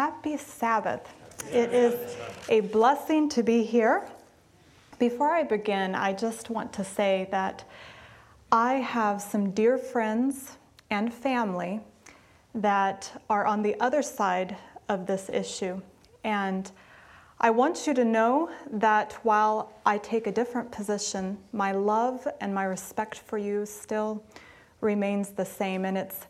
Happy Sabbath. It is a blessing to be here. Before I begin, I just want to say that I have some dear friends and family that are on the other side of this issue. And I want you to know that while I take a different position, my love and my respect for you still remains the same. And it's,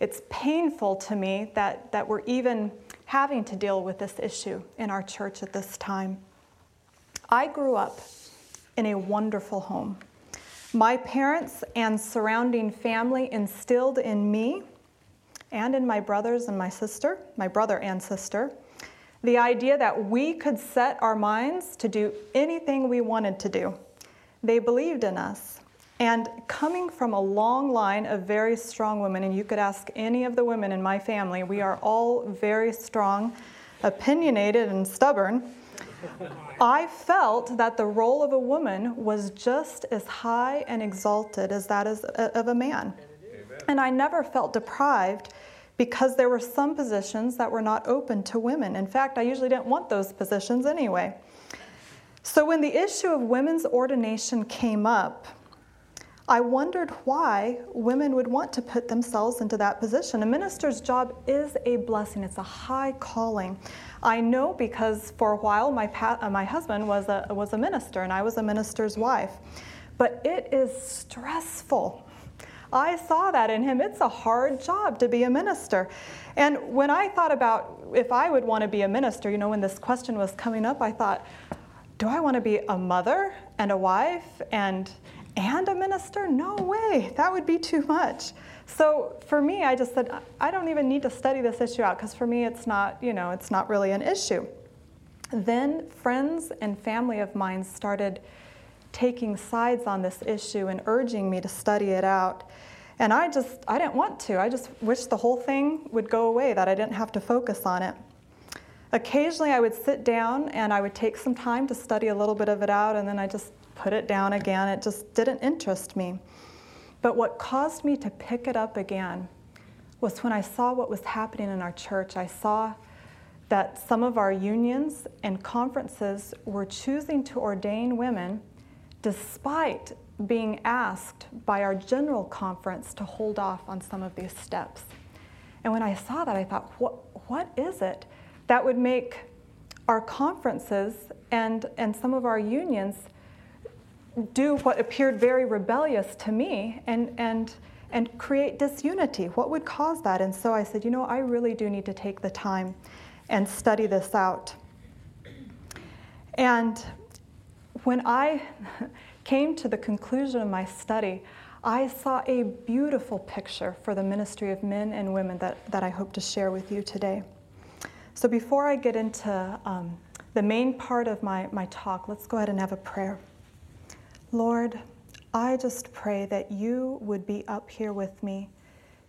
it's painful to me that, that we're even having to deal with this issue in our church at this time. I grew up in a wonderful home. My parents and surrounding family instilled in me and in my brothers and my sister, my brother and sister, the idea that we could set our minds to do anything we wanted to do. They believed in us. And coming from a long line of very strong women, and you could ask any of the women in my family, we are all very strong, opinionated, and stubborn. I felt that the role of a woman was just as high and exalted as that uh, of a man. And I never felt deprived because there were some positions that were not open to women. In fact, I usually didn't want those positions anyway. So when the issue of women's ordination came up, I wondered why women would want to put themselves into that position. A minister's job is a blessing, it's a high calling. I know because for a while my, uh, my husband was a, was a minister and I was a minister's wife. But it is stressful. I saw that in him. It's a hard job to be a minister. And when I thought about if I would want to be a minister, you know, when this question was coming up, I thought, do I want to be a mother and a wife and and a minister? No way, that would be too much. So for me, I just said, I don't even need to study this issue out because for me, it's not, you know, it's not really an issue. Then friends and family of mine started taking sides on this issue and urging me to study it out. And I just, I didn't want to. I just wished the whole thing would go away, that I didn't have to focus on it. Occasionally, I would sit down and I would take some time to study a little bit of it out, and then I just put it down again. It just didn't interest me. But what caused me to pick it up again was when I saw what was happening in our church. I saw that some of our unions and conferences were choosing to ordain women despite being asked by our general conference to hold off on some of these steps. And when I saw that, I thought, what, what is it that would make our conferences and, and some of our unions do what appeared very rebellious to me and, and, and create disunity? What would cause that? And so I said, you know, I really do need to take the time and study this out. And when I came to the conclusion of my study, I saw a beautiful picture for the ministry of men and women that, that I hope to share with you today. So before I get into um, the main part of my, my talk, let's go ahead and have a prayer. Lord, I just pray that you would be up here with me,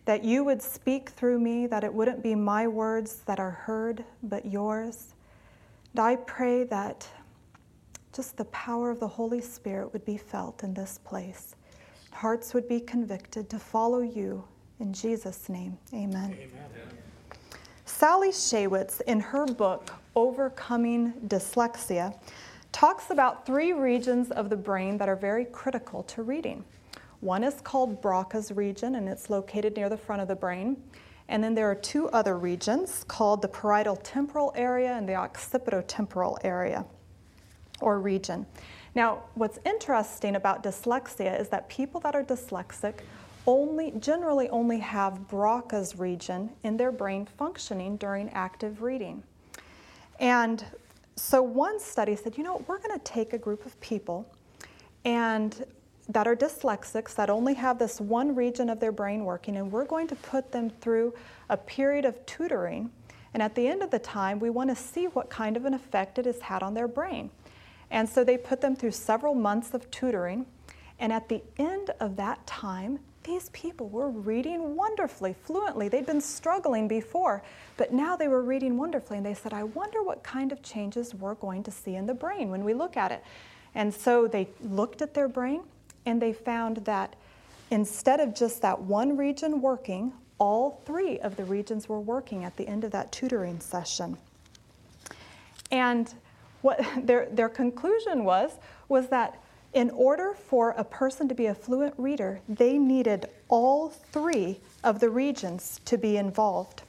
that you would speak through me, that it wouldn't be my words that are heard, but yours. And I pray that just the power of the Holy Spirit would be felt in this place. Hearts would be convicted to follow you. In Jesus' name, amen. amen. Sally Shaywitz, in her book, Overcoming Dyslexia, talks about three regions of the brain that are very critical to reading. One is called Broca's region, and it's located near the front of the brain. And then there are two other regions called the parietal temporal area and the occipitotemporal area or region. Now, what's interesting about dyslexia is that people that are dyslexic only generally only have Broca's region in their brain functioning during active reading. And so one study said, you know, we're going to take a group of people and that are dyslexics that only have this one region of their brain working, and we're going to put them through a period of tutoring. And at the end of the time, we want to see what kind of an effect it has had on their brain. And so they put them through several months of tutoring. And at the end of that time, these people were reading wonderfully, fluently. They'd been struggling before, but now they were reading wonderfully. And they said, I wonder what kind of changes we're going to see in the brain when we look at it. And so they looked at their brain and they found that instead of just that one region working, all three of the regions were working at the end of that tutoring session. And what their, their conclusion was was that in order for a person to be a fluent reader, they needed all three of the regions to be involved.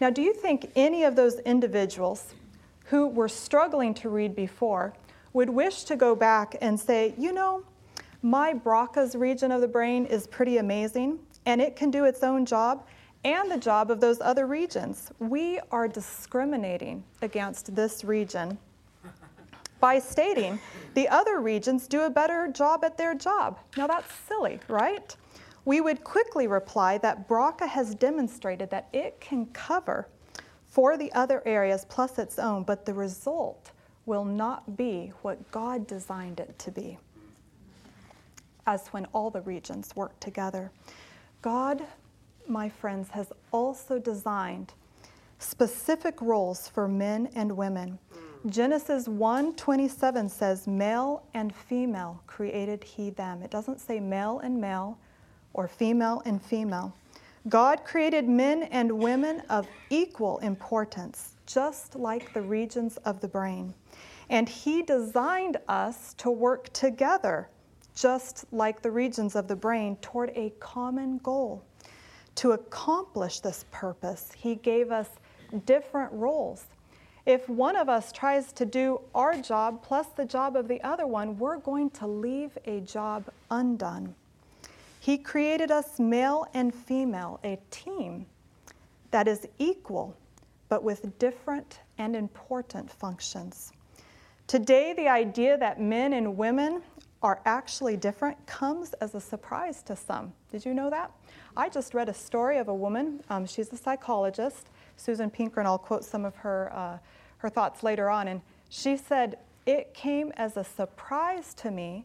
Now, do you think any of those individuals who were struggling to read before would wish to go back and say, you know, my Broca's region of the brain is pretty amazing and it can do its own job and the job of those other regions. We are discriminating against this region by stating the other regions do a better job at their job. Now that's silly, right? We would quickly reply that Broca has demonstrated that it can cover for the other areas plus its own, but the result will not be what God designed it to be, as when all the regions work together. God, my friends, has also designed specific roles for men and women. Genesis 1:27 says male and female created he them. It doesn't say male and male or female and female. God created men and women of equal importance, just like the regions of the brain. And he designed us to work together, just like the regions of the brain, toward a common goal. To accomplish this purpose, he gave us different roles if one of us tries to do our job plus the job of the other one, we're going to leave a job undone. He created us male and female, a team that is equal, but with different and important functions. Today, the idea that men and women are actually different comes as a surprise to some. Did you know that? I just read a story of a woman, um, she's a psychologist, Susan Pinker, and I'll quote some of her, uh, her thoughts later on. And she said, It came as a surprise to me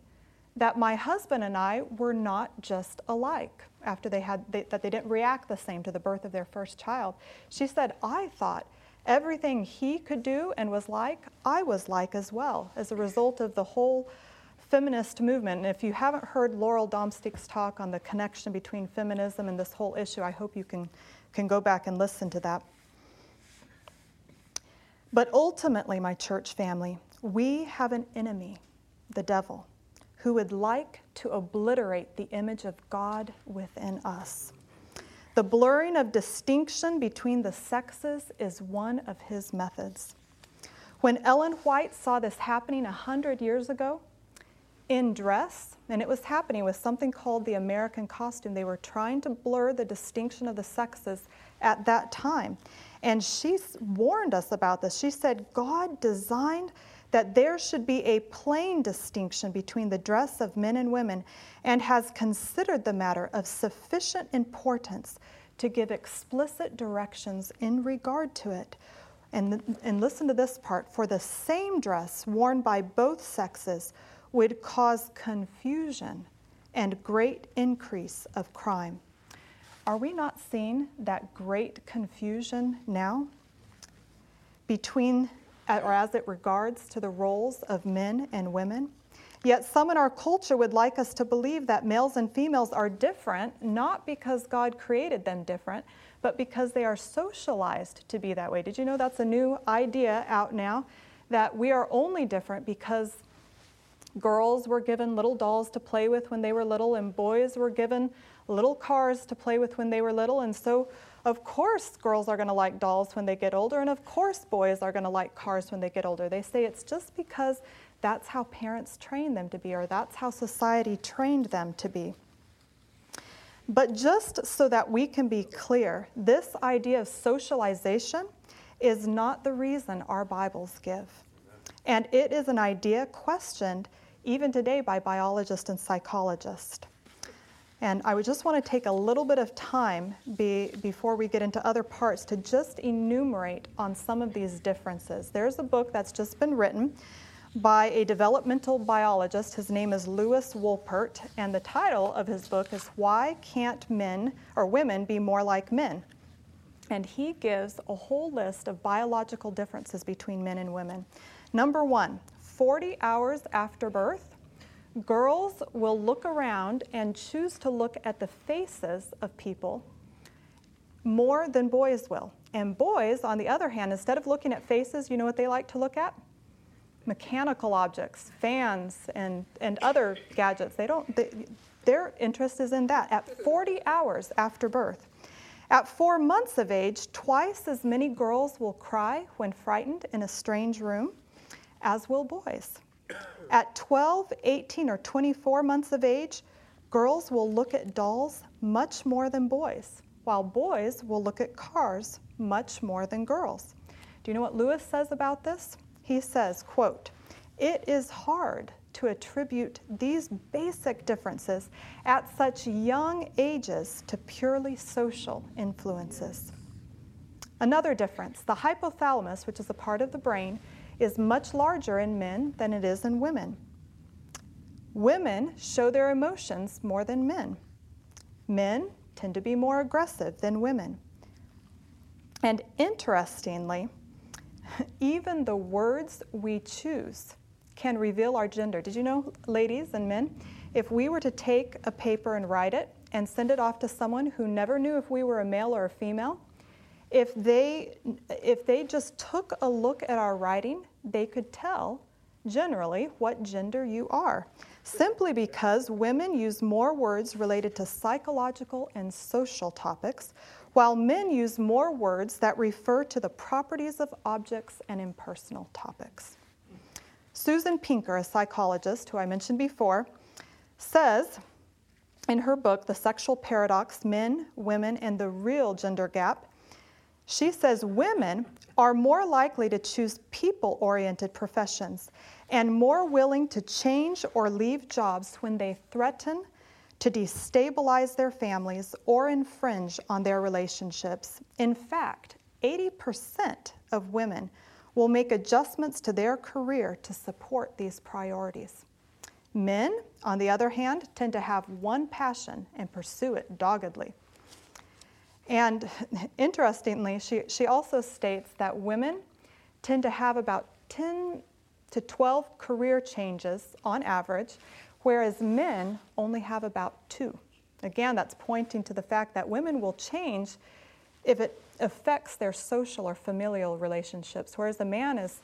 that my husband and I were not just alike after they had, they, that they didn't react the same to the birth of their first child. She said, I thought everything he could do and was like, I was like as well as a result of the whole feminist movement. And if you haven't heard Laurel Domstick's talk on the connection between feminism and this whole issue, I hope you can, can go back and listen to that. But ultimately, my church family, we have an enemy, the devil, who would like to obliterate the image of God within us. The blurring of distinction between the sexes is one of his methods. When Ellen White saw this happening a hundred years ago in dress, and it was happening with something called the American costume, they were trying to blur the distinction of the sexes at that time. And she warned us about this. She said, God designed that there should be a plain distinction between the dress of men and women and has considered the matter of sufficient importance to give explicit directions in regard to it. And, and listen to this part for the same dress worn by both sexes would cause confusion and great increase of crime. Are we not seeing that great confusion now between, or as it regards to the roles of men and women? Yet some in our culture would like us to believe that males and females are different, not because God created them different, but because they are socialized to be that way. Did you know that's a new idea out now? That we are only different because girls were given little dolls to play with when they were little, and boys were given little cars to play with when they were little. And so, of course, girls are going to like dolls when they get older, and of course, boys are going to like cars when they get older. They say it's just because that's how parents train them to be, or that's how society trained them to be. But just so that we can be clear, this idea of socialization is not the reason our Bibles give. And it is an idea questioned even today by biologists and psychologists. And I would just want to take a little bit of time be, before we get into other parts to just enumerate on some of these differences. There's a book that's just been written by a developmental biologist. His name is Lewis Wolpert, and the title of his book is Why Can't Men or Women Be More Like Men? And he gives a whole list of biological differences between men and women. Number one, 40 hours after birth, girls will look around and choose to look at the faces of people more than boys will. And boys, on the other hand, instead of looking at faces, you know what they like to look at? Mechanical objects, fans, and, and other gadgets. They don't, they, their interest is in that at 40 hours after birth. At four months of age, twice as many girls will cry when frightened in a strange room as will boys. At 12, 18, or 24 months of age, girls will look at dolls much more than boys, while boys will look at cars much more than girls. Do you know what Lewis says about this? He says, quote, "It is hard to attribute these basic differences at such young ages to purely social influences. Another difference the hypothalamus, which is a part of the brain, is much larger in men than it is in women. Women show their emotions more than men. Men tend to be more aggressive than women. And interestingly, even the words we choose can reveal our gender. Did you know, ladies and men, if we were to take a paper and write it and send it off to someone who never knew if we were a male or a female, if they, if they just took a look at our writing, they could tell generally what gender you are, simply because women use more words related to psychological and social topics, while men use more words that refer to the properties of objects and impersonal topics. Susan Pinker, a psychologist who I mentioned before, says in her book, The Sexual Paradox Men, Women, and the Real Gender Gap, she says women are more likely to choose people oriented professions and more willing to change or leave jobs when they threaten to destabilize their families or infringe on their relationships. In fact, 80% of women will make adjustments to their career to support these priorities. Men, on the other hand, tend to have one passion and pursue it doggedly. And interestingly, she, she also states that women tend to have about 10 to 12 career changes on average, whereas men only have about two. Again, that's pointing to the fact that women will change if it affects their social or familial relationships, whereas the man is,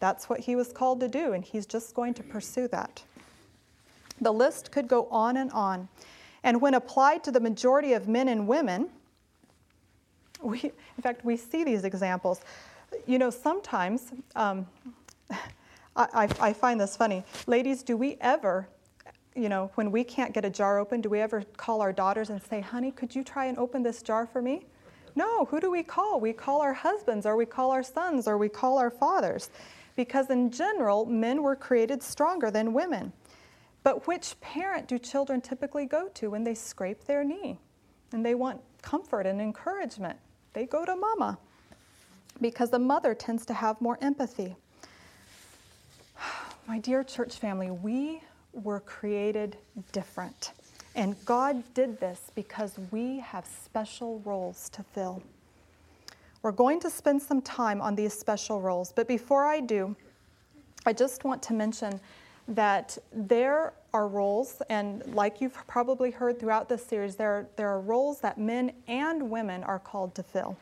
that's what he was called to do, and he's just going to pursue that. The list could go on and on. And when applied to the majority of men and women, we, in fact, we see these examples. You know, sometimes, um, I, I find this funny. Ladies, do we ever, you know, when we can't get a jar open, do we ever call our daughters and say, honey, could you try and open this jar for me? No, who do we call? We call our husbands, or we call our sons, or we call our fathers. Because in general, men were created stronger than women. But which parent do children typically go to when they scrape their knee and they want comfort and encouragement? They go to mama because the mother tends to have more empathy. My dear church family, we were created different. And God did this because we have special roles to fill. We're going to spend some time on these special roles, but before I do, I just want to mention that there are roles, and like you've probably heard throughout this series, there, there are roles that men and women are called to fill.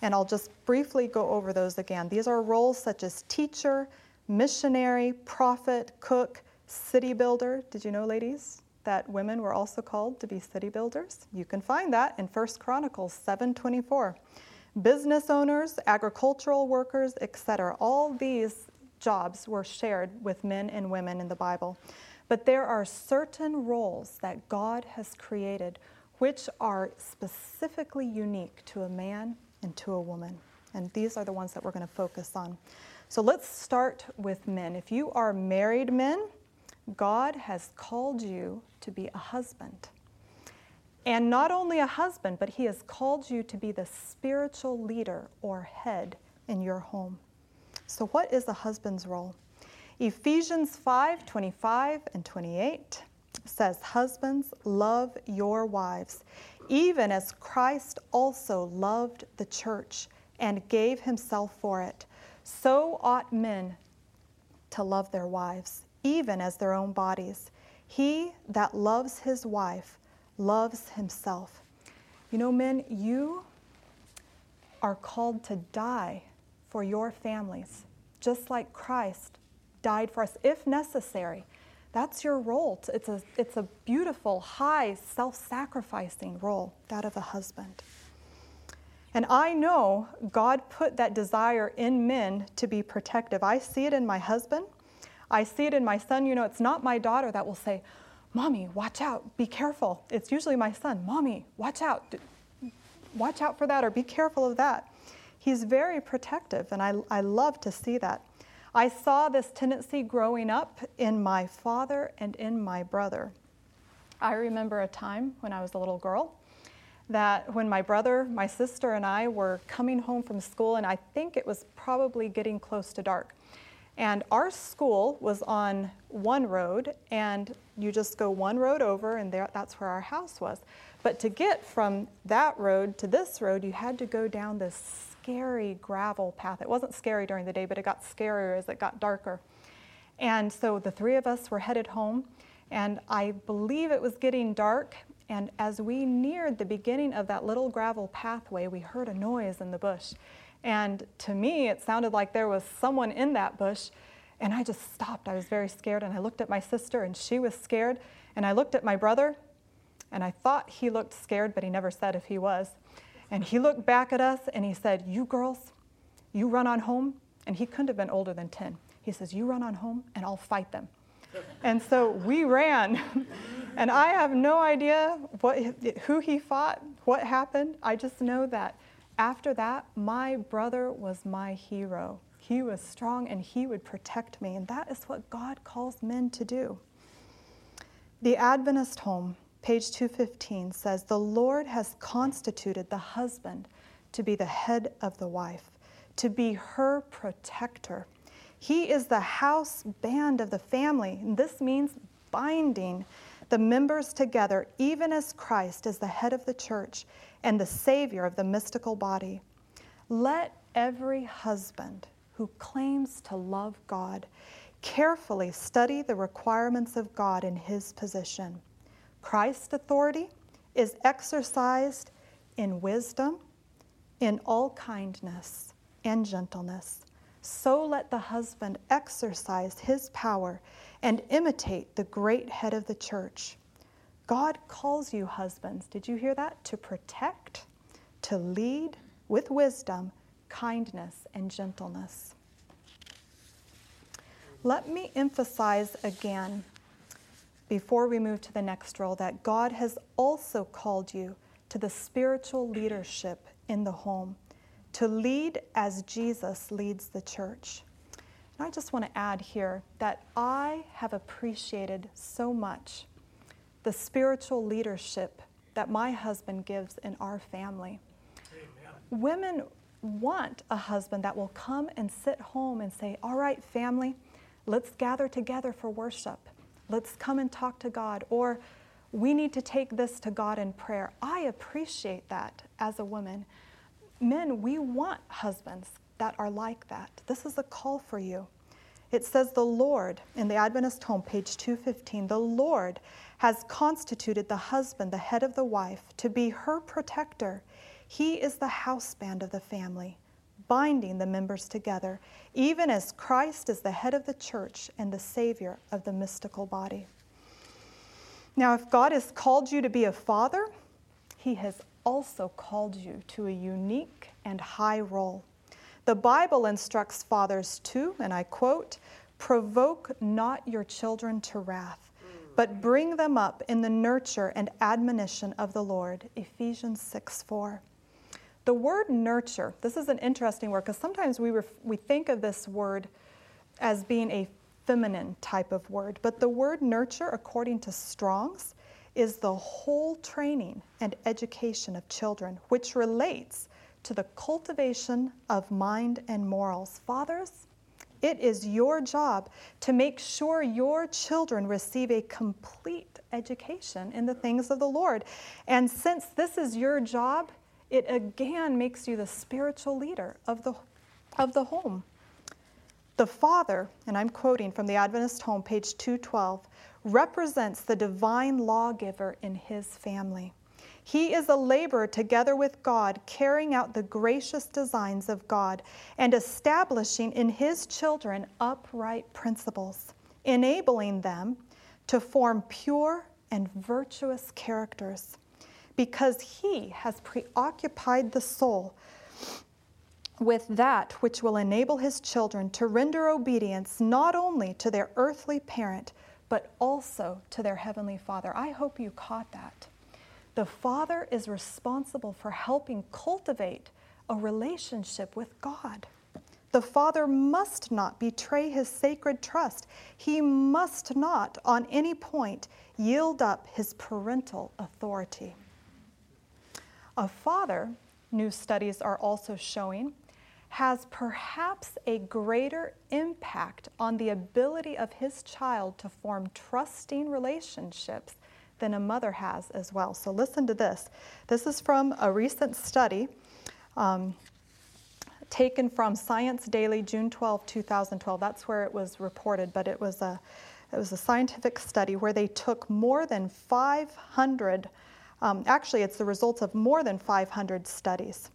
And I'll just briefly go over those again. These are roles such as teacher, missionary, prophet, cook, city builder. Did you know, ladies? that women were also called to be city builders. You can find that in 1 Chronicles 7:24. Business owners, agricultural workers, etc. All these jobs were shared with men and women in the Bible. But there are certain roles that God has created which are specifically unique to a man and to a woman. And these are the ones that we're going to focus on. So let's start with men. If you are married men, God has called you to be a husband. And not only a husband, but He has called you to be the spiritual leader or head in your home. So, what is a husband's role? Ephesians 5 25 and 28 says, Husbands, love your wives, even as Christ also loved the church and gave himself for it. So ought men to love their wives even as their own bodies. He that loves his wife loves himself. You know, men, you are called to die for your families, just like Christ died for us, if necessary. That's your role. It's a, it's a beautiful, high, self sacrificing role, that of a husband. And I know God put that desire in men to be protective. I see it in my husband. I see it in my son. You know, it's not my daughter that will say, Mommy, watch out, be careful. It's usually my son, Mommy, watch out, watch out for that, or be careful of that. He's very protective, and I, I love to see that. I saw this tendency growing up in my father and in my brother. I remember a time when I was a little girl that when my brother, my sister, and I were coming home from school, and I think it was probably getting close to dark. And our school was on one road, and you just go one road over, and there, that's where our house was. But to get from that road to this road, you had to go down this scary gravel path. It wasn't scary during the day, but it got scarier as it got darker. And so the three of us were headed home, and I believe it was getting dark. And as we neared the beginning of that little gravel pathway, we heard a noise in the bush. And to me, it sounded like there was someone in that bush. And I just stopped. I was very scared. And I looked at my sister, and she was scared. And I looked at my brother, and I thought he looked scared, but he never said if he was. And he looked back at us and he said, You girls, you run on home. And he couldn't have been older than 10. He says, You run on home and I'll fight them. And so we ran. and I have no idea what, who he fought, what happened. I just know that after that, my brother was my hero. He was strong and he would protect me. And that is what God calls men to do. The Adventist home page 215 says, The Lord has constituted the husband to be the head of the wife, to be her protector. He is the house band of the family. This means binding the members together, even as Christ is the head of the church and the Savior of the mystical body. Let every husband who claims to love God carefully study the requirements of God in his position. Christ's authority is exercised in wisdom, in all kindness and gentleness. So let the husband exercise his power and imitate the great head of the church. God calls you, husbands, did you hear that? To protect, to lead with wisdom, kindness, and gentleness. Let me emphasize again before we move to the next role that God has also called you to the spiritual leadership in the home, to lead as Jesus leads the church. And I just want to add here that I have appreciated so much the spiritual leadership that my husband gives in our family. Amen. Women want a husband that will come and sit home and say, All right, family, let's gather together for worship. Let's come and talk to God. Or we need to take this to God in prayer. I appreciate that as a woman. Men, we want husbands that are like that. This is a call for you. It says, The Lord, in the Adventist home, page 215, the Lord has constituted the husband, the head of the wife, to be her protector. He is the houseband of the family binding the members together, even as Christ is the head of the church and the Savior of the mystical body. Now, if God has called you to be a father, He has also called you to a unique and high role. The Bible instructs fathers to, and I quote, provoke not your children to wrath, but bring them up in the nurture and admonition of the Lord. Ephesians 6 4. The word nurture, this is an interesting word because sometimes we, ref- we think of this word as being a feminine type of word, but the word nurture, according to Strong's, is the whole training and education of children, which relates to the cultivation of mind and morals. Fathers, it is your job to make sure your children receive a complete education in the things of the Lord. And since this is your job, it again makes you the spiritual leader of the, of the home. The father, and I'm quoting from the Adventist Home, page 212, represents the divine lawgiver in his family. He is a laborer together with God, carrying out the gracious designs of God and establishing in his children upright principles, enabling them to form pure and virtuous characters, because he has preoccupied the soul with that which will enable his children to render obedience not only to their earthly parent, but also to their heavenly Father. I hope you caught that. The Father is responsible for helping cultivate a relationship with God. The Father must not betray his sacred trust. He must not, on any point, yield up his parental authority. A father, new studies are also showing, has perhaps a greater impact on the ability of his child to form trusting relationships than a mother has as well. So, listen to this. This is from a recent study um, taken from Science Daily, June 12, 2012. That's where it was reported, but it was a, it was a scientific study where they took more than 500, um, actually, it's the results of more than 500 studies.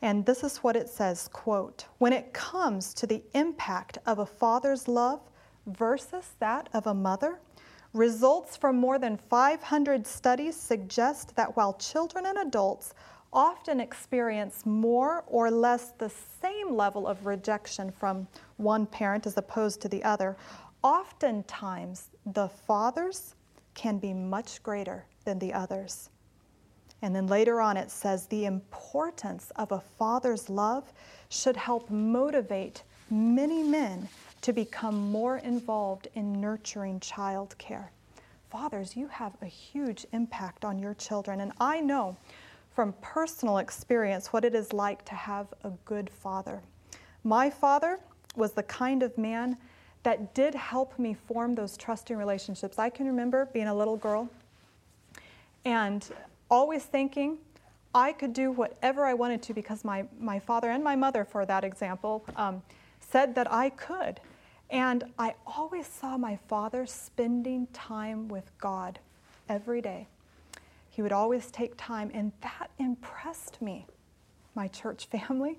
And this is what it says, quote, when it comes to the impact of a father's love versus that of a mother, results from more than 500 studies suggest that while children and adults often experience more or less the same level of rejection from one parent as opposed to the other, oftentimes the fathers can be much greater than the others. And then later on, it says the importance of a father's love should help motivate many men to become more involved in nurturing child care. Fathers, you have a huge impact on your children, and I know from personal experience what it is like to have a good father. My father was the kind of man that did help me form those trusting relationships. I can remember being a little girl, and always thinking I could do whatever I wanted to because my, my father and my mother, for that example, um, said that I could. And I always saw my father spending time with God every day. He would always take time, and that impressed me, my church family,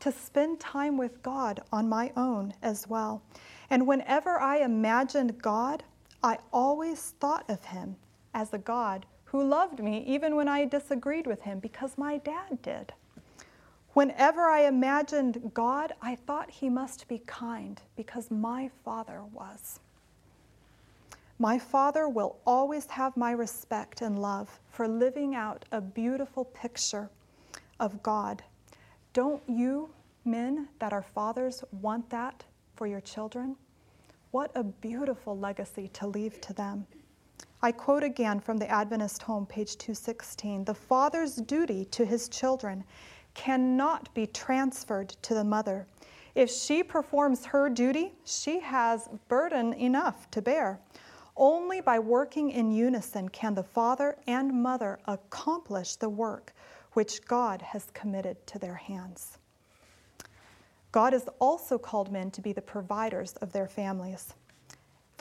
to spend time with God on my own as well. And whenever I imagined God, I always thought of Him as a God who loved me even when I disagreed with him because my dad did. Whenever I imagined God, I thought he must be kind because my father was. My father will always have my respect and love for living out a beautiful picture of God. Don't you, men that are fathers, want that for your children? What a beautiful legacy to leave to them. I quote again from the Adventist Home, page 216 The father's duty to his children cannot be transferred to the mother. If she performs her duty, she has burden enough to bear. Only by working in unison can the father and mother accomplish the work which God has committed to their hands. God has also called men to be the providers of their families.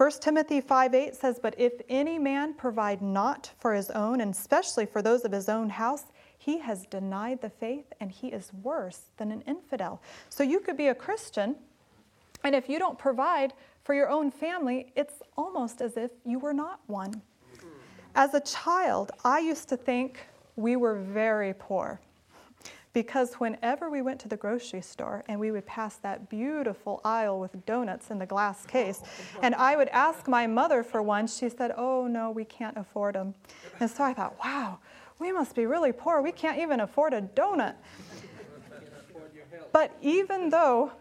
1 Timothy 5 8 says, But if any man provide not for his own, and especially for those of his own house, he has denied the faith and he is worse than an infidel. So you could be a Christian, and if you don't provide for your own family, it's almost as if you were not one. As a child, I used to think we were very poor because whenever we went to the grocery store and we would pass that beautiful aisle with donuts in the glass case, and I would ask my mother for one, she said, Oh, no, we can't afford them. And so I thought, wow, we must be really poor. We can't even afford a donut. But even though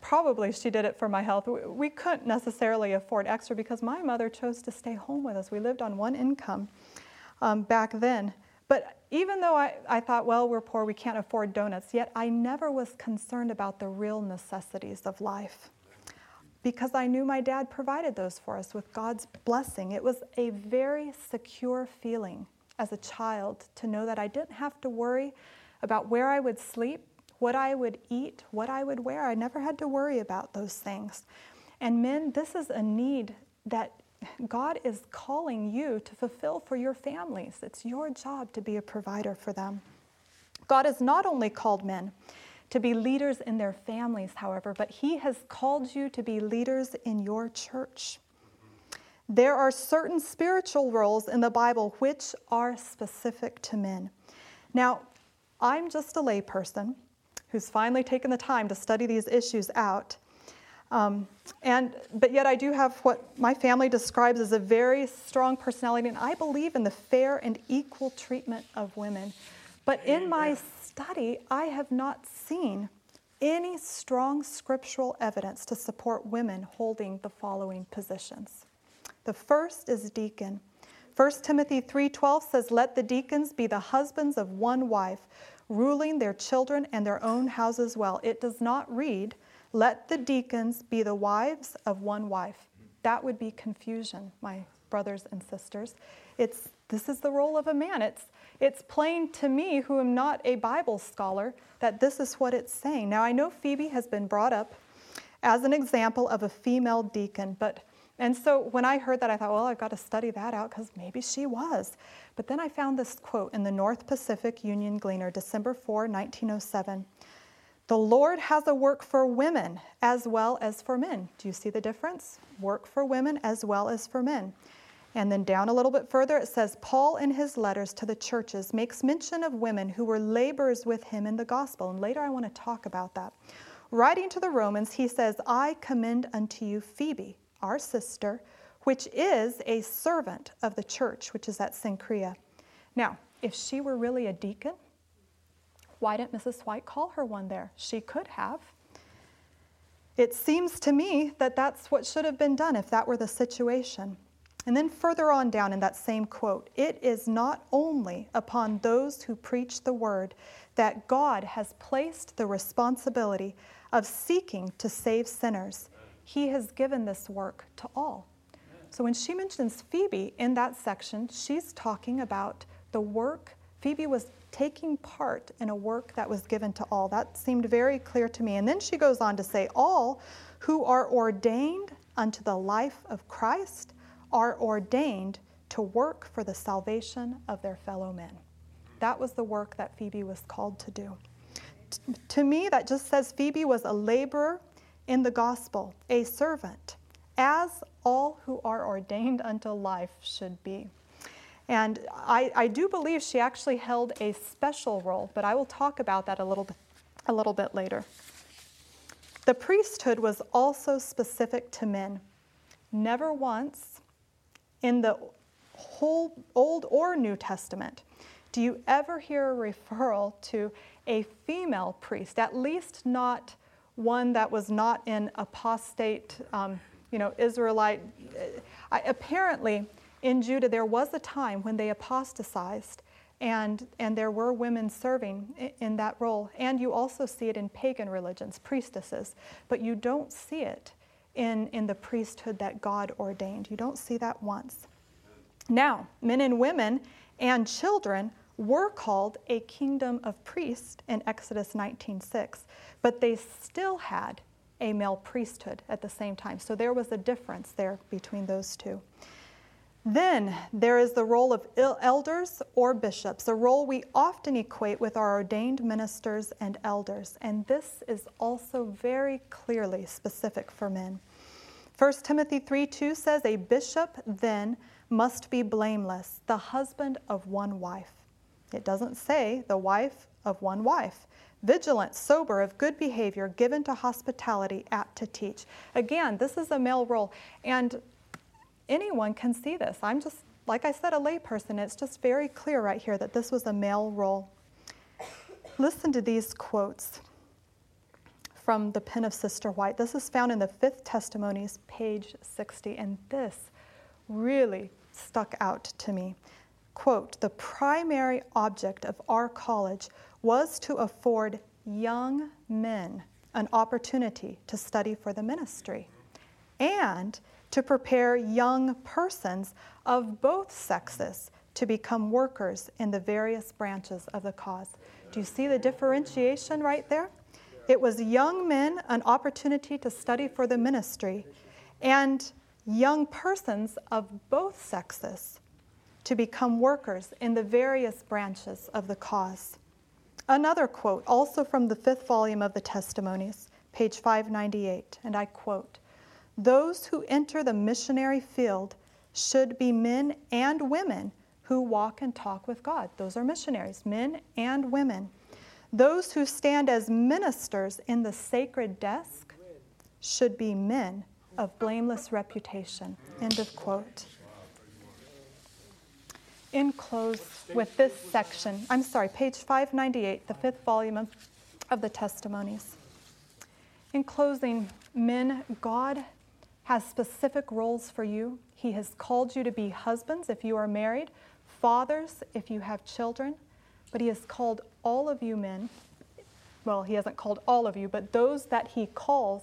probably she did it for my health, we couldn't necessarily afford extra because my mother chose to stay home with us. We lived on one income um, back then. But even though I, I thought, well, we're poor, we can't afford donuts, yet I never was concerned about the real necessities of life because I knew my dad provided those for us with God's blessing. It was a very secure feeling as a child to know that I didn't have to worry about where I would sleep, what I would eat, what I would wear. I never had to worry about those things. And men, this is a need that God is calling you to fulfill for your families. It's your job to be a provider for them. God has not only called men to be leaders in their families, however, but He has called you to be leaders in your church. There are certain spiritual roles in the Bible which are specific to men. Now, I'm just a layperson who's finally taken the time to study these issues out. Um, and, but yet, I do have what my family describes as a very strong personality, and I believe in the fair and equal treatment of women. But in my study, I have not seen any strong scriptural evidence to support women holding the following positions. The first is deacon. 1 Timothy 3:12 says, "Let the deacons be the husbands of one wife, ruling their children and their own houses well." It does not read, "Let the deacons be the wives of one wife." That would be confusion, my brothers and sisters. It's this is the role of a man. It's it's plain to me, who am not a Bible scholar, that this is what it's saying. Now, I know Phoebe has been brought up as an example of a female deacon, but and so when I heard that, I thought, well, I've got to study that out because maybe she was. But then I found this quote in the North Pacific Union Gleaner, December 4, 1907. The Lord has a work for women as well as for men. Do you see the difference? Work for women as well as for men. And then down a little bit further, it says, Paul, in his letters to the churches, makes mention of women who were laborers with him in the gospel. And later I want to talk about that. Writing to the Romans, he says, I commend unto you Phoebe, our sister, which is a servant of the church, which is at Cenchrea. Now, if she were really a deacon, why didn't Mrs. White call her one there? She could have. It seems to me that that's what should have been done if that were the situation. And then further on down in that same quote, it is not only upon those who preach the word that God has placed the responsibility of seeking to save sinners, He has given this work to all. So when she mentions Phoebe in that section, she's talking about the work. Phoebe was taking part in a work that was given to all. That seemed very clear to me. And then she goes on to say, All who are ordained unto the life of Christ are ordained to work for the salvation of their fellow men. That was the work that Phoebe was called to do. T- to me, that just says Phoebe was a laborer in the gospel, a servant, as all who are ordained unto life should be. And I, I do believe she actually held a special role, but I will talk about that a little bit, a little bit later. The priesthood was also specific to men. Never once in the whole Old or New Testament, do you ever hear a referral to a female priest, at least not one that was not an apostate, um, you know, Israelite? I, apparently, in Judah, there was a time when they apostatized, and, and there were women serving in, that role. And you also see it in pagan religions, priestesses, but you don't see it in, in the priesthood that God ordained. You don't see that once. Now, men and women and children were called a kingdom of priests in Exodus 19:6, but they still had a male priesthood at the same time. So there was a difference there between those two. Then there is the role of elders or bishops, a role we often equate with our ordained ministers and elders, and this is also very clearly specific for men. 1 Timothy 3 2 says, A bishop then must be blameless, the husband of one wife. It doesn't say the wife of one wife. Vigilant, sober, of good behavior, given to hospitality, apt to teach. Again, this is a male role, and anyone can see this. I'm just, like I said, a layperson. It's just very clear right here that this was a male role. Listen to these quotes from the pen of Sister White. This is found in the Fifth Testimonies, page 60, and this really stuck out to me. Quote The primary object of our college was to afford young men an opportunity to study for the ministry and to prepare young persons of both sexes to become workers in the various branches of the cause. Do you see the differentiation right there? It was young men an opportunity to study for the ministry and young persons of both sexes to become workers in the various branches of the cause. Another quote, also from the fifth volume of the Testimonies, page 598, and I quote Those who enter the missionary field should be men and women who walk and talk with God. Those are missionaries, men and women. Those who stand as ministers in the sacred desk should be men of blameless reputation. End of quote. In close with this section, I'm sorry, page 598, the fifth volume of, of the Testimonies. In closing, men, God has specific roles for you. He has called you to be husbands if you are married, fathers if you have children, but He has called all of you men. Well, He hasn't called all of you, but those that He calls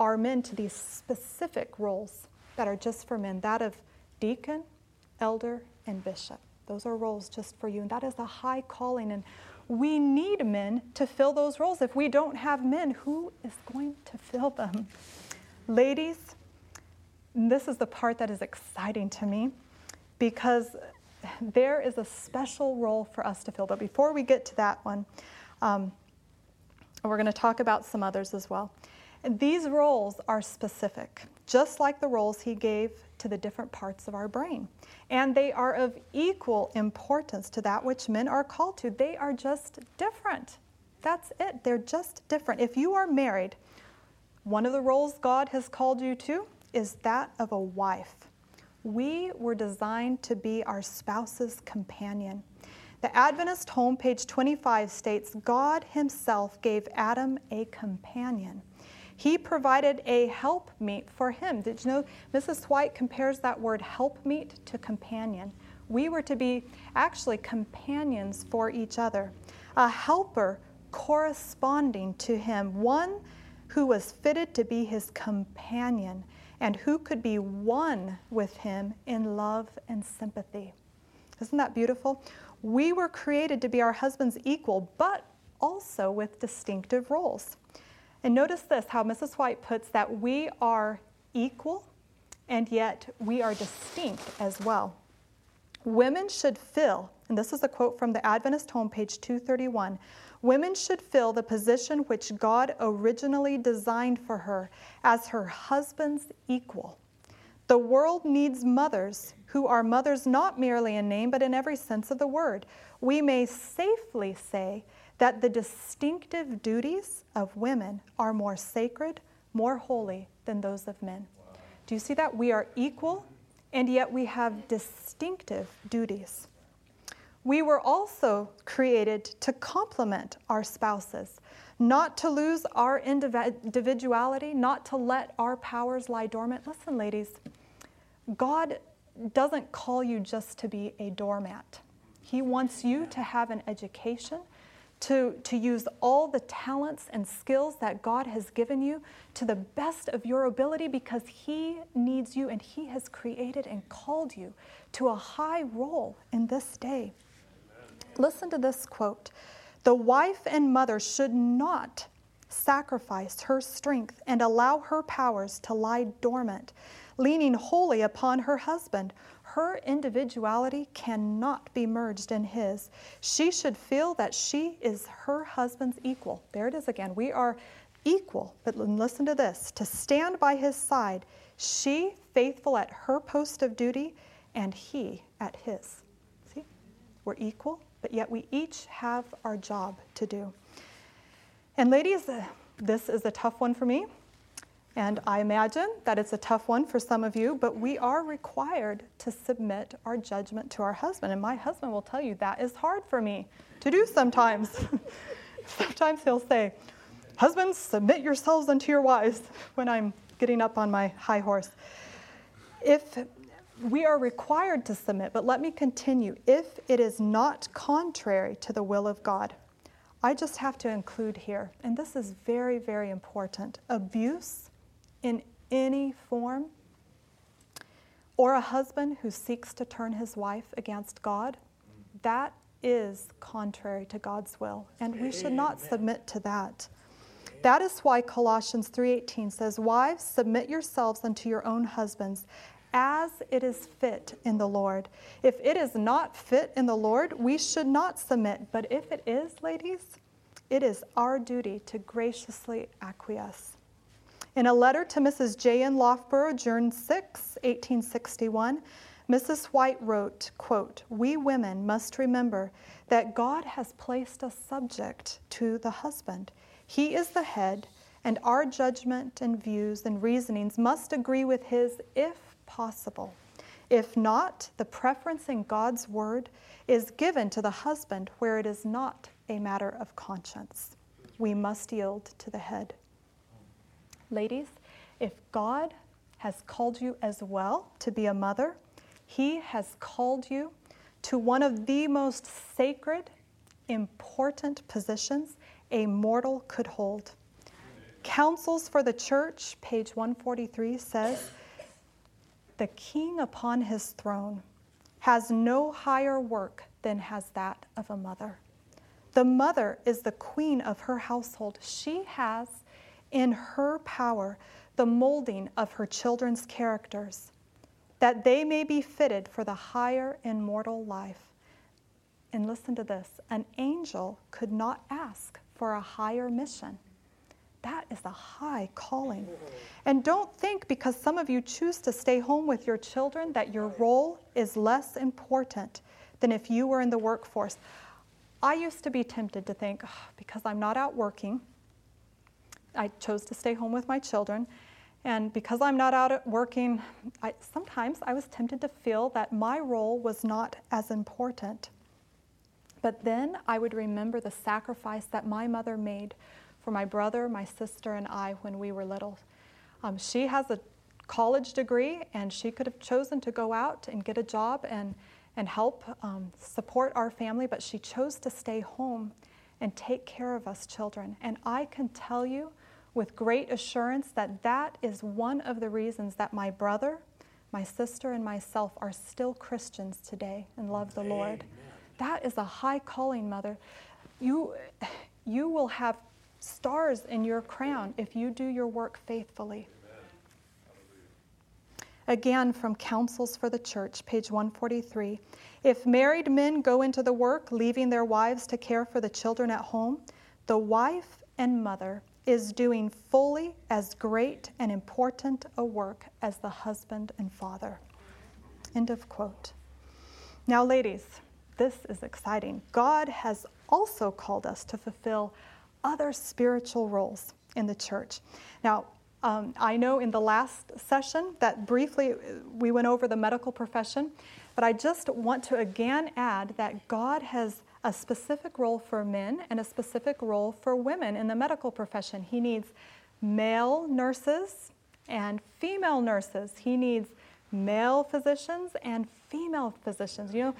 are men to these specific roles that are just for men that of deacon, elder, and bishop. Those are roles just for you, and that is a high calling. And we need men to fill those roles. If we don't have men, who is going to fill them? Ladies, this is the part that is exciting to me because there is a special role for us to fill. But before we get to that one, um, we're going to talk about some others as well. And these roles are specific, just like the roles he gave to the different parts of our brain. And they are of equal importance to that which men are called to. They are just different. That's it. They're just different. If you are married, one of the roles God has called you to is that of a wife. We were designed to be our spouse's companion. The Adventist home, page 25, states God Himself gave Adam a companion. He provided a helpmeet for him. Did you know Mrs. White compares that word helpmeet to companion? We were to be actually companions for each other, a helper corresponding to him, one who was fitted to be his companion and who could be one with him in love and sympathy. Isn't that beautiful? We were created to be our husband's equal, but also with distinctive roles. And notice this how Mrs. White puts that we are equal and yet we are distinct as well. Women should fill, and this is a quote from the Adventist Home, page 231 women should fill the position which God originally designed for her as her husband's equal. The world needs mothers who are mothers not merely in name, but in every sense of the word. We may safely say that the distinctive duties of women are more sacred, more holy than those of men. Do you see that? We are equal, and yet we have distinctive duties. We were also created to complement our spouses, not to lose our individuality, not to let our powers lie dormant. Listen, ladies, God doesn't call you just to be a doormat. He wants you to have an education to, to use all the talents and skills that God has given you to the best of your ability because He needs you and He has created and called you to a high role in this day. Listen to this quote The wife and mother should not sacrifice her strength and allow her powers to lie dormant, leaning wholly upon her husband her individuality cannot be merged in his. She should feel that she is her husband's equal. There it is again. We are equal, but listen to this to stand by his side, she faithful at her post of duty, and he at his. See? We're equal, but yet we each have our job to do. And ladies, uh, this is a tough one for me. And I imagine that it's a tough one for some of you, but we are required to submit our judgment to our husband. And my husband will tell you that is hard for me to do sometimes. sometimes he'll say, Husbands, submit yourselves unto your wives when I'm getting up on my high horse. If we are required to submit, but let me continue. If it is not contrary to the will of God, I just have to include here, and this is very, very important abuse in any form, or a husband who seeks to turn his wife against God, that is contrary to God's will, and we should not submit to that. That is why Colossians 3:18 says, "Wives, submit yourselves unto your own husbands, as it is fit in the Lord. If it is not fit in the Lord, we should not submit. But if it is, ladies, it is our duty to graciously acquiesce. In a letter to Mrs. J. N. Loughborough, June 6, 1861, Mrs. White wrote, quote, We women must remember that God has placed us subject to the husband. He is the head, and our judgment and views and reasonings must agree with his if possible. If not, the preference in God's word is given to the husband where it is not a matter of conscience. We must yield to the head. Ladies, if God has called you as well to be a mother, He has called you to one of the most sacred, important positions a mortal could hold. Counsels for the Church, page 143, says the king upon his throne has no higher work than has that of a mother. The mother is the queen of her household. She has in her power the molding of her children's characters, that they may be fitted for the higher immortal life. And listen to this an angel could not ask for a higher mission. That is a high calling. And don't think because some of you choose to stay home with your children that your role is less important than if you were in the workforce. I used to be tempted to think, oh, because I'm not out working, I chose to stay home with my children. And because I'm not out working, I, sometimes I was tempted to feel that my role was not as important. But then I would remember the sacrifice that my mother made for my brother, my sister, and I when we were little. Um, she has a college degree, and she could have chosen to go out and get a job and, and help um, support our family, but she chose to stay home and take care of us children. And I can tell you with great assurance that that is one of the reasons that my brother, my sister, and myself are still Christians today and love the Amen. Lord. That is a high calling, mother. You, you will have stars in your crown if you do your work faithfully. Again, from Counsels for the Church, page 143. If married men go into the work, leaving their wives to care for the children at home, the wife and mother is doing fully as great and important a work as the husband and father. End of quote. Now, ladies, this is exciting. God has also called us to fulfill other spiritual roles in the church. Now, um, I know in the last session that briefly uh, we went over the medical profession, but I just want to again add that God has a specific role for men and a specific role for women in the medical profession. He needs male nurses and female nurses. He needs male physicians and female physicians. You know,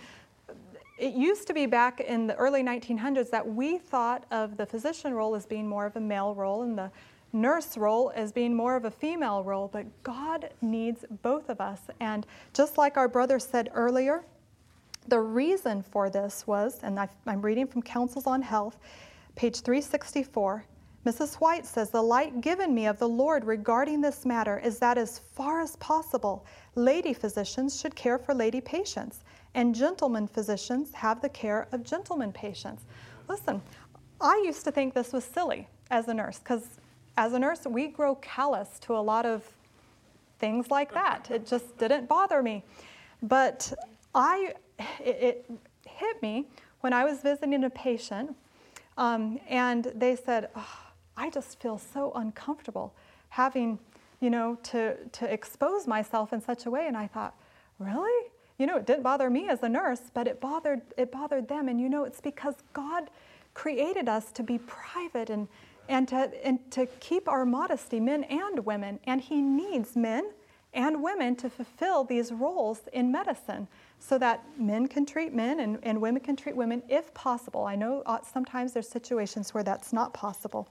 it used to be back in the early 1900s that we thought of the physician role as being more of a male role and the nurse role as being more of a female role, but God needs both of us. And just like our brother said earlier, the reason for this was, and i am reading from Counsels on Health, page 364. Mrs. White says, The light given me of the Lord regarding this matter is that as far as possible, lady physicians should care for lady patients and gentlemen physicians have the care of gentlemen patients. Listen, I used to think this was silly as a nurse because as a nurse, we grow callous to a lot of things like that. It just didn't bother me. But I, it, it hit me when I was visiting a patient um, and they said, oh, I just feel so uncomfortable having, you know, to, to expose myself in such a way. And I thought, really? You know, it didn't bother me as a nurse, but it bothered it bothered them. And you know, it's because God created us to be private and and to and to keep our modesty, men and women. And He needs men and women to fulfill these roles in medicine so that men can treat men and, and women can treat women if possible. I know uh, sometimes there's situations where that's not possible.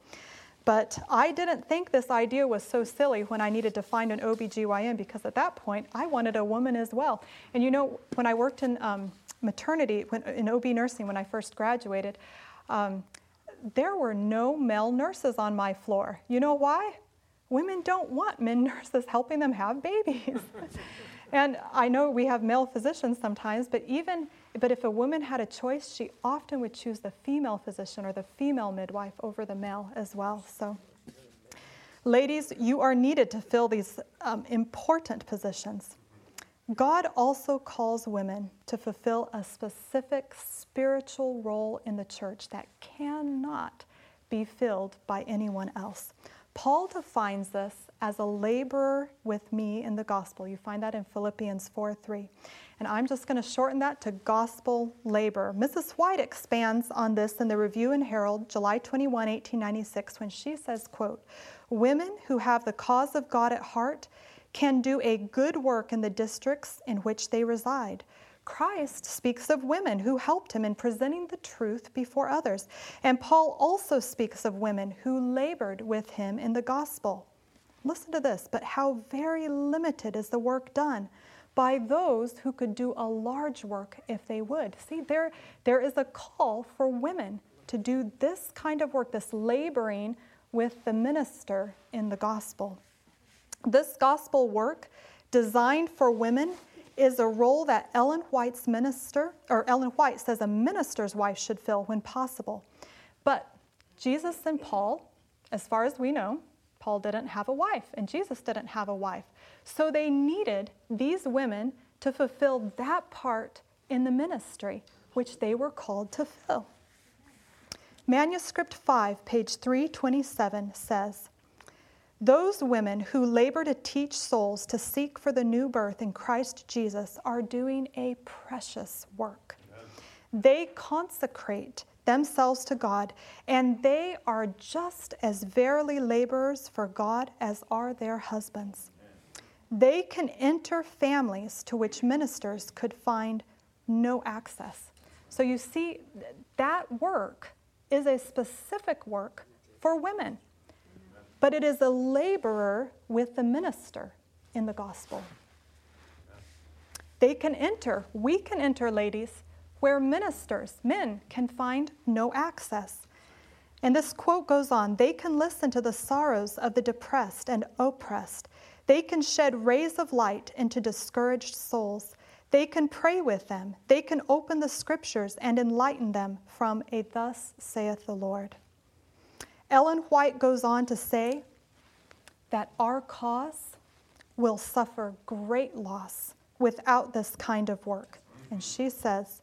But I didn't think this idea was so silly when I needed to find an OBGYN because at that point I wanted a woman as well. And you know, when I worked in um, maternity, when, in OB nursing when I first graduated, um, there were no male nurses on my floor. You know why? Women don't want men nurses helping them have babies. and I know we have male physicians sometimes, but even but if a woman had a choice, she often would choose the female physician or the female midwife over the male as well. So ladies, you are needed to fill these um, important positions. God also calls women to fulfill a specific spiritual role in the church that cannot be filled by anyone else. Paul defines this as a laborer with me in the gospel. You find that in Philippians 4 3. And I'm just going to shorten that to gospel labor. Mrs. White expands on this in the Review and Herald, July 21, 1896, when she says, quote, Women who have the cause of God at heart can do a good work in the districts in which they reside. Christ speaks of women who helped him in presenting the truth before others. And Paul also speaks of women who labored with him in the gospel. Listen to this, but how very limited is the work done by those who could do a large work if they would. See, there, there is a call for women to do this kind of work, this laboring with the minister in the gospel. This gospel work, designed for women, is a role that Ellen White's minister, or Ellen White says a minister's wife should fill when possible. But Jesus and Paul, as far as we know, Paul didn't have a wife and Jesus didn't have a wife. So they needed these women to fulfill that part in the ministry which they were called to fill. Manuscript 5, page 327 says, those women who labor to teach souls to seek for the new birth in Christ Jesus are doing a precious work. They consecrate themselves to God, and they are just as verily laborers for God as are their husbands. They can enter families to which ministers could find no access. So you see, that work is a specific work for women but it is a laborer with the minister in the gospel. They can enter, we can enter, ladies, where ministers, men, can find no access. And this quote goes on they can listen to the sorrows of the depressed and oppressed. They can shed rays of light into discouraged souls. They can pray with them. They can open the scriptures and enlighten them from a Thus saith the Lord. Ellen White goes on to say that our cause will suffer great loss without this kind of work. And she says,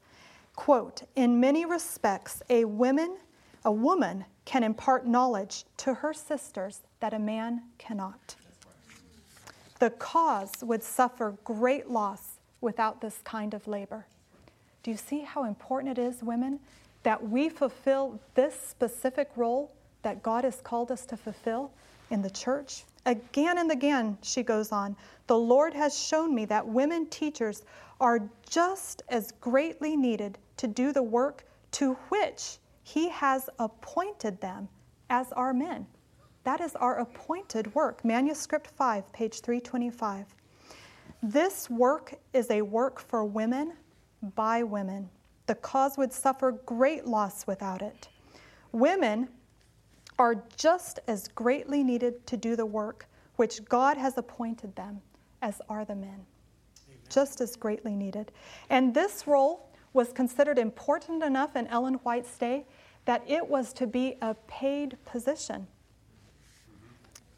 quote, in many respects, a woman, a woman can impart knowledge to her sisters that a man cannot. The cause would suffer great loss without this kind of labor. Do you see how important it is, women, that we fulfill this specific role that God has called us to fulfill in the church. Again and again, she goes on, the Lord has shown me that women teachers are just as greatly needed to do the work to which He has appointed them as are men. That is our appointed work. Manuscript 5, page 325. This work is a work for women by women. The cause would suffer great loss without it. Women are just as greatly needed to do the work which God has appointed them as are the men. Amen. Just as greatly needed. And this role was considered important enough in Ellen White's day that it was to be a paid position.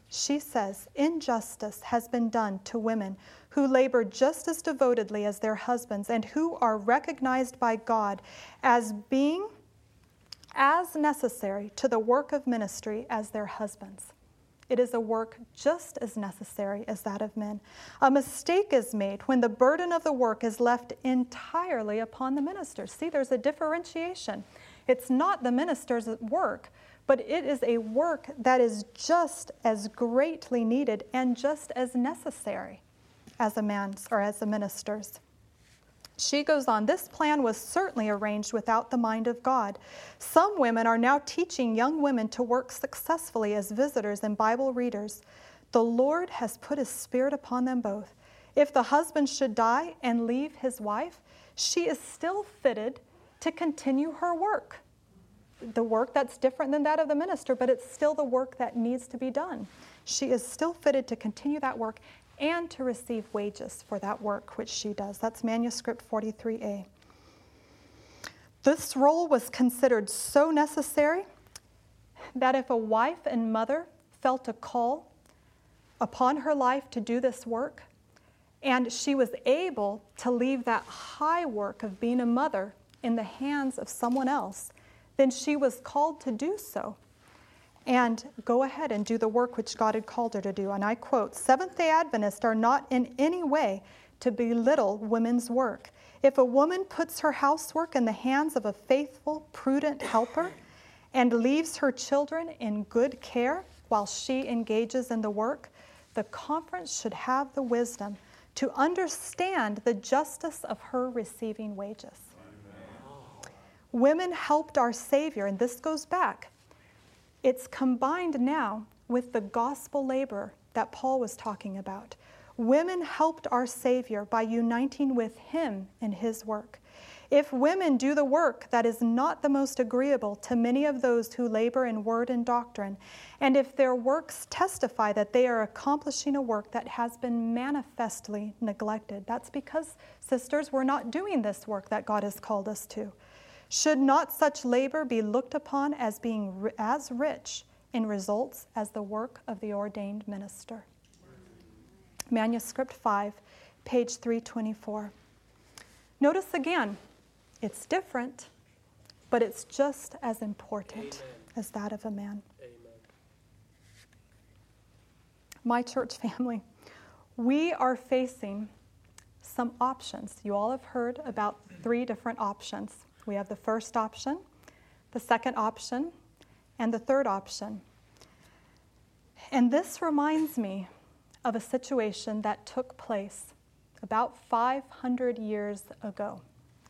She says, Injustice has been done to women who labor just as devotedly as their husbands and who are recognized by God as being as necessary to the work of ministry as their husbands. It is a work just as necessary as that of men. A mistake is made when the burden of the work is left entirely upon the ministers. See, there's a differentiation. It's not the minister's work, but it is a work that is just as greatly needed and just as necessary as a man's or as a minister's. She goes on, this plan was certainly arranged without the mind of God. Some women are now teaching young women to work successfully as visitors and Bible readers. The Lord has put his spirit upon them both. If the husband should die and leave his wife, she is still fitted to continue her work. the work that's different than that of the minister, but it's still the work that needs to be done. She is still fitted to continue that work and to receive wages for that work which she does. That's manuscript 43A. This role was considered so necessary that if a wife and mother felt a call upon her life to do this work, and she was able to leave that high work of being a mother in the hands of someone else, then she was called to do so and go ahead and do the work which God had called her to do. And I quote Seventh day Adventists are not in any way to belittle women's work. If a woman puts her housework in the hands of a faithful, prudent helper and leaves her children in good care while she engages in the work, the conference should have the wisdom to understand the justice of her receiving wages. Amen. Women helped our Savior, and this goes back. It's combined now with the gospel labor that Paul was talking about. Women helped our Savior by uniting with Him in His work. If women do the work that is not the most agreeable to many of those who labor in word and doctrine, and if their works testify that they are accomplishing a work that has been manifestly neglected, that's because, sisters, we're not doing this work that God has called us to. Should not such labor be looked upon as being as rich in results as the work of the ordained minister? Manuscript 5, page 324. Notice again, it's different, but it's just as important Amen. as that of a man. Amen. My church family, we are facing some options. You all have heard about three different options. We have the first option, the second option, and the third option. And this reminds me of a situation that took place about 500 years ago.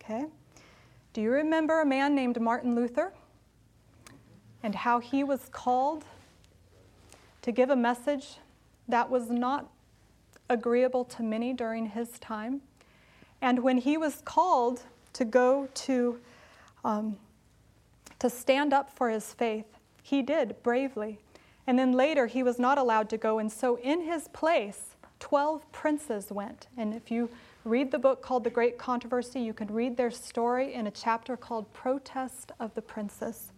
Okay? Do you remember a man named Martin Luther and how he was called to give a message that was not agreeable to many during his time? And when he was called to go to, um, to stand up for his faith, he did bravely. And then later, he was not allowed to go. And so, in his place, 12 princes went. And if you read the book called The Great Controversy, you can read their story in a chapter called Protest of the Princes.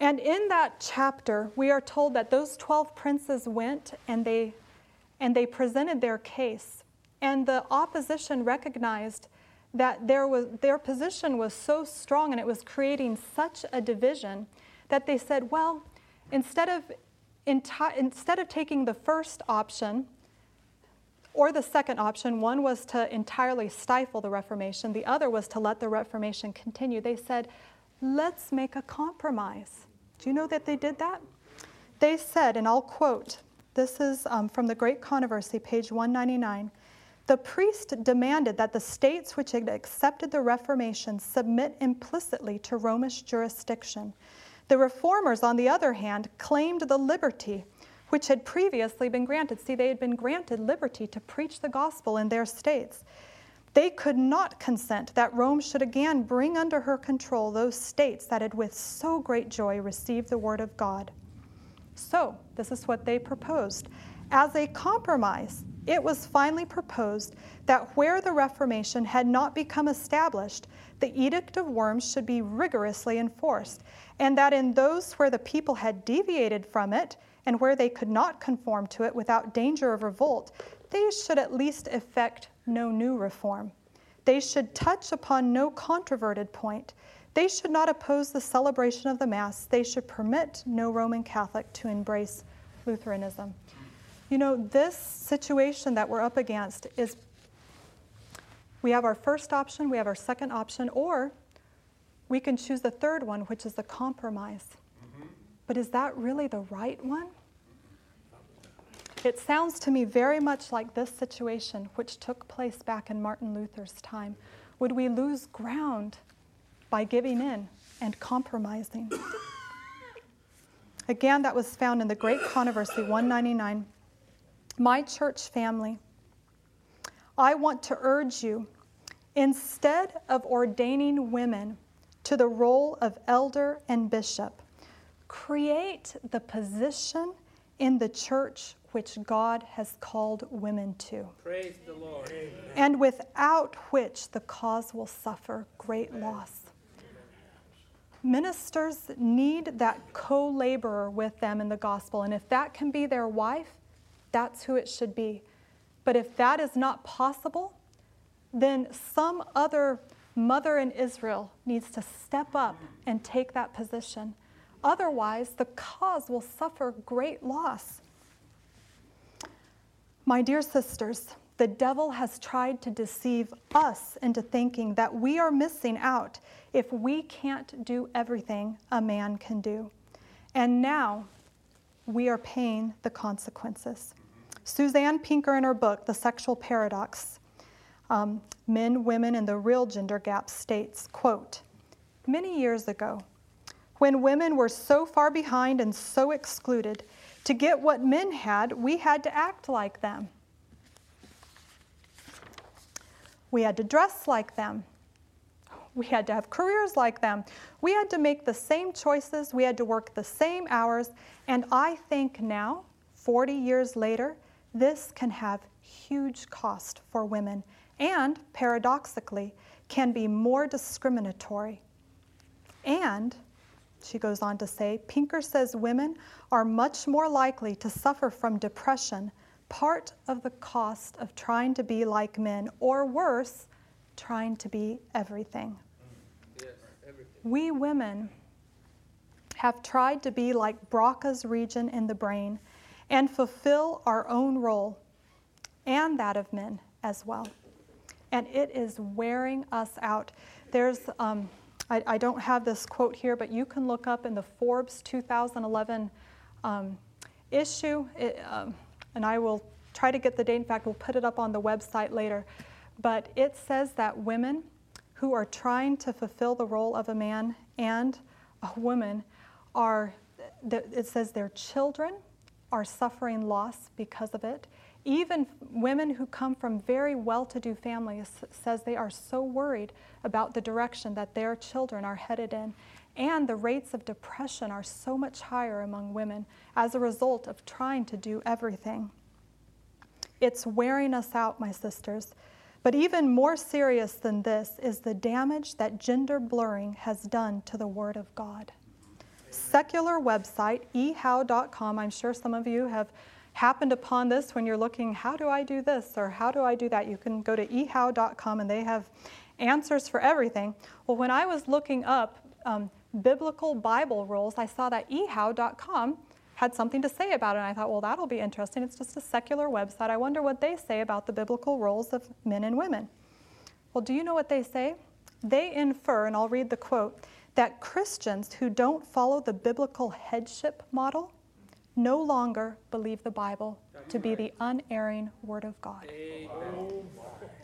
And in that chapter, we are told that those 12 princes went and they, and they presented their case. And the opposition recognized that there was, their position was so strong and it was creating such a division that they said, well, Instead of, enti- instead of taking the first option or the second option, one was to entirely stifle the Reformation, the other was to let the Reformation continue. They said, let's make a compromise. Do you know that they did that? They said, and I'll quote, this is um, from the Great Controversy, page 199. The priest demanded that the states which had accepted the Reformation submit implicitly to Romish jurisdiction. The reformers, on the other hand, claimed the liberty which had previously been granted. See, they had been granted liberty to preach the gospel in their states. They could not consent that Rome should again bring under her control those states that had with so great joy received the word of God. So, this is what they proposed. As a compromise, it was finally proposed that where the Reformation had not become established, the Edict of Worms should be rigorously enforced, and that in those where the people had deviated from it and where they could not conform to it without danger of revolt, they should at least effect no new reform. They should touch upon no controverted point. They should not oppose the celebration of the Mass. They should permit no Roman Catholic to embrace Lutheranism. You know, this situation that we're up against is we have our first option, we have our second option, or we can choose the third one, which is the compromise. Mm-hmm. But is that really the right one? It sounds to me very much like this situation, which took place back in Martin Luther's time. Would we lose ground by giving in and compromising? Again, that was found in the Great Controversy 199. My church family I want to urge you instead of ordaining women to the role of elder and bishop. Create the position in the church which God has called women to. Praise the Lord. And without which the cause will suffer great loss. Ministers need that co laborer with them in the gospel. And if that can be their wife, that's who it should be. But if that is not possible, then some other mother in Israel needs to step up and take that position. Otherwise, the cause will suffer great loss. My dear sisters, the devil has tried to deceive us into thinking that we are missing out if we can't do everything a man can do. And now we are paying the consequences. Suzanne Pinker, in her book, The Sexual Paradox, um, Men, Women, and the Real Gender Gap, states, quote, Many years ago, when women were so far behind and so excluded, to get what men had, we had to act like them. We had to dress like them. We had to have careers like them. We had to make the same choices. We had to work the same hours. And I think now, 40 years later, this can have huge cost for women and, paradoxically, can be more discriminatory. And, she goes on to say, Pinker says women are much more likely to suffer from depression, part of the cost of trying to be like men, or worse, trying to be everything. Yes, everything. We women have tried to be like Broca's region in the brain and fulfill our own role and that of men as well. And it is wearing us out. There's, um, I, I, don't have this quote here, but you can look up in the Forbes 2011 um, issue, it, um, and I will try to get the date. In fact, we'll put it up on the website later. But it says that women who are trying to fulfill the role of a man and a woman are, it says their children are suffering loss because of it. Even women who come from very well-to-do families says they are so worried about the direction that their children are headed in. And the rates of depression are so much higher among women as a result of trying to do everything. It's wearing us out, my sisters. But even more serious than this is the damage that gender blurring has done to the Word of God. Secular website, ehow.com, I'm sure some of you have happened upon this when you're looking, how do I do this or how do I do that? You can go to ehow.com and they have answers for everything. Well, when I was looking up um, biblical Bible rules, I saw that ehow.com had something to say about it. And I thought, well, that'll be interesting. It's just a secular website. I wonder what they say about the biblical roles of men and women. Well, do you know what they say? They infer, and I'll read the quote, that Christians who don't follow the biblical headship model no longer believe the Bible to be the unerring Word of God.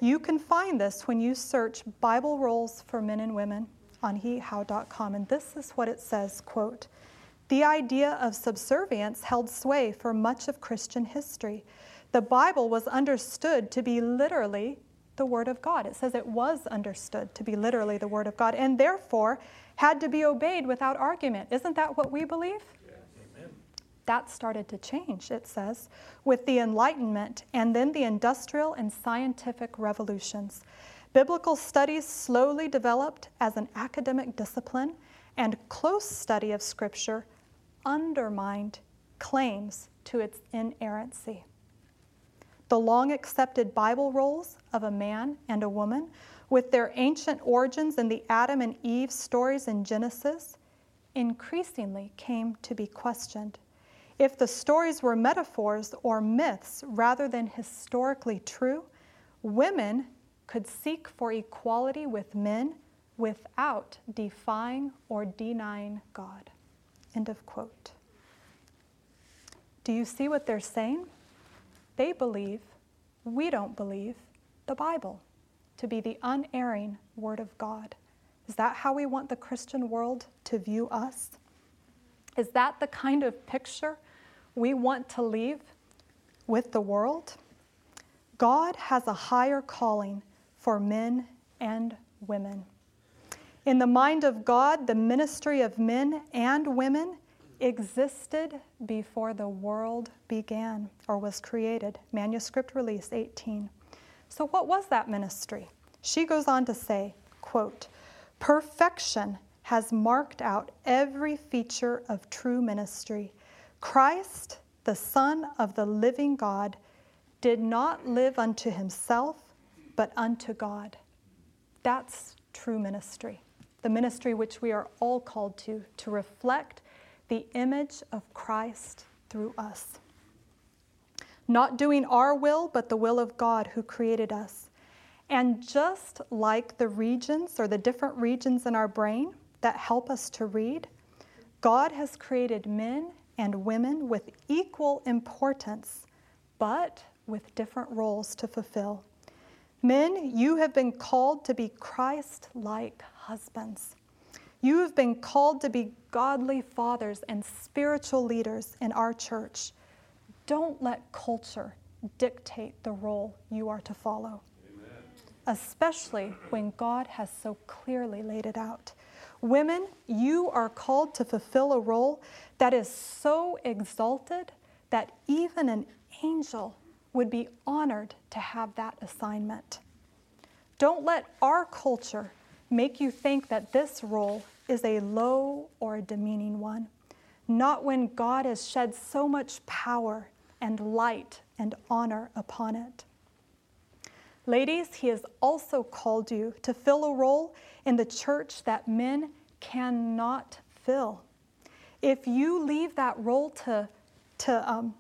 You can find this when you search Bible roles for men and women on ehow.com, and this is what it says, quote, the idea of subservience held sway for much of Christian history. The Bible was understood to be literally the Word of God. It says it was understood to be literally the Word of God, and therefore had to be obeyed without argument. Isn't that what we believe? that started to change, it says, with the Enlightenment and then the industrial and scientific revolutions. Biblical studies slowly developed as an academic discipline, and close study of Scripture undermined claims to its inerrancy. The long accepted Bible roles of a man and a woman, with their ancient origins in the Adam and Eve stories in Genesis, increasingly came to be questioned. If the stories were metaphors or myths rather than historically true, women could seek for equality with men without defying or denying God. End of quote. Do you see what they're saying? They believe, we don't believe, the Bible to be the unerring Word of God. Is that how we want the Christian world to view us? Is that the kind of picture we want to leave with the world, God has a higher calling for men and women. In the mind of God, the ministry of men and women existed before the world began or was created. Manuscript release 18. So what was that ministry? She goes on to say, quote, perfection has marked out every feature of true ministry. Christ, the Son of the living God, did not live unto himself, but unto God. That's true ministry, the ministry which we are all called to, to reflect the image of Christ through us. Not doing our will, but the will of God who created us. And just like the regions or the different regions in our brain that help us to read, God has created men and women with equal importance, but with different roles to fulfill. Men, you have been called to be Christ like husbands. You have been called to be godly fathers and spiritual leaders in our church. Don't let culture dictate the role you are to follow, Amen. especially when God has so clearly laid it out. Women, you are called to fulfill a role that is so exalted that even an angel would be honored to have that assignment. Don't let our culture make you think that this role is a low or a demeaning one. Not when God has shed so much power and light and honor upon it. Ladies, He has also called you to fill a role in the church that men cannot fill. If you leave that role to, to um,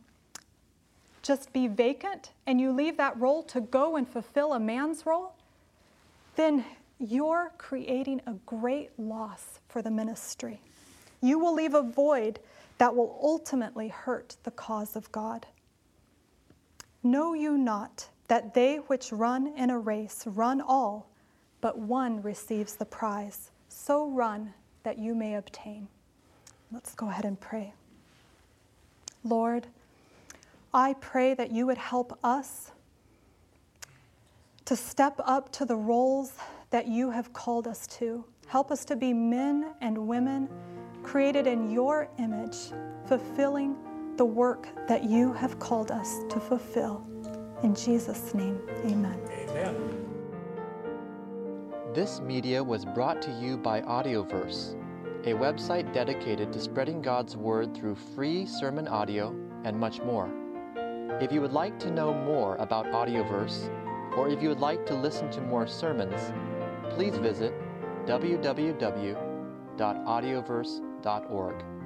just be vacant and you leave that role to go and fulfill a man's role, then you're creating a great loss for the ministry. You will leave a void that will ultimately hurt the cause of God. Know you not that they which run in a race run all, but one receives the prize? So run that you may obtain. Let's go ahead and pray. Lord, I pray that you would help us to step up to the roles that you have called us to. Help us to be men and women created in your image, fulfilling the work that you have called us to fulfill. In Jesus' name, amen. Amen. This media was brought to you by Audioverse, a website dedicated to spreading God's Word through free sermon audio and much more. If you would like to know more about Audioverse, or if you would like to listen to more sermons, please visit www.audioverse.org.